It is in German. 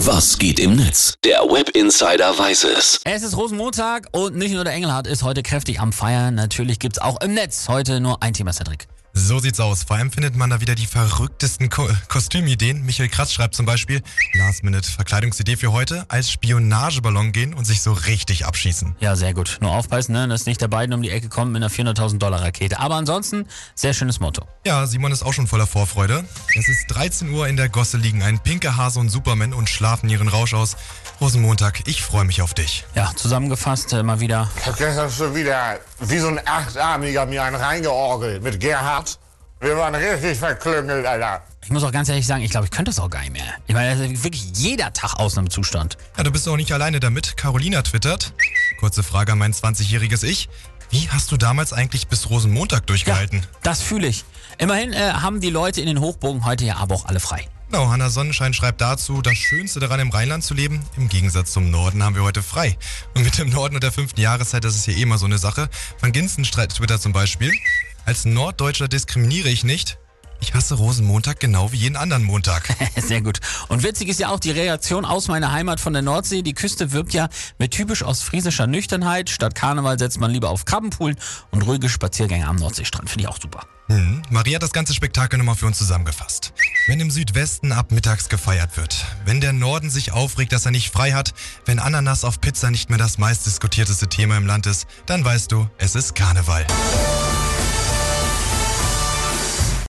Was geht im Netz? Der Web Insider weiß es. Es ist Rosenmontag und nicht nur der Engelhardt ist heute kräftig am Feiern. Natürlich gibt's auch im Netz heute nur ein Thema, Cedric. So sieht's aus. Vor allem findet man da wieder die verrücktesten Ko Kostümideen. Michael Kratz schreibt zum Beispiel, Last-Minute-Verkleidungsidee für heute, als Spionageballon gehen und sich so richtig abschießen. Ja, sehr gut. Nur aufpassen, ne, dass nicht der beiden um die Ecke kommt mit einer 400.000 Dollar Rakete. Aber ansonsten, sehr schönes Motto. Ja, Simon ist auch schon voller Vorfreude. Es ist 13 Uhr, in der Gosse liegen ein pinker Hase und Superman und schlafen ihren Rausch aus. Rosenmontag, ich freue mich auf dich. Ja, zusammengefasst äh, mal wieder. Ich hab gestern schon wieder wie so ein Achtarmiger mir einen reingeorgelt mit Gerhard. Wir waren richtig verklüngelt, Alter. Ich muss auch ganz ehrlich sagen, ich glaube, ich könnte das auch gar nicht mehr. Ich meine, das ist wirklich jeder Tag Ausnahmezustand. Ja, du bist auch nicht alleine damit. Carolina twittert. Kurze Frage an mein 20-jähriges Ich. Wie hast du damals eigentlich bis Rosenmontag durchgehalten? Ja, das fühle ich. Immerhin äh, haben die Leute in den Hochburgen heute ja aber auch alle frei. Genau, Hanna Sonnenschein schreibt dazu, das Schönste daran im Rheinland zu leben, im Gegensatz zum Norden haben wir heute frei. Und mit dem Norden und der fünften Jahreszeit, das ist hier eh immer so eine Sache. Van Ginsten twittert zum Beispiel, als Norddeutscher diskriminiere ich nicht, ich hasse Rosenmontag genau wie jeden anderen Montag. Sehr gut. Und witzig ist ja auch die Reaktion aus meiner Heimat von der Nordsee. Die Küste wirbt ja mit typisch ostfriesischer Nüchternheit. Statt Karneval setzt man lieber auf Krabbenpoolen und ruhige Spaziergänge am Nordseestrand. Finde ich auch super. Hm. Maria hat das ganze Spektakel nochmal für uns zusammengefasst. Wenn im Südwesten ab mittags gefeiert wird, wenn der Norden sich aufregt, dass er nicht frei hat, wenn Ananas auf Pizza nicht mehr das meistdiskutierteste Thema im Land ist, dann weißt du, es ist Karneval.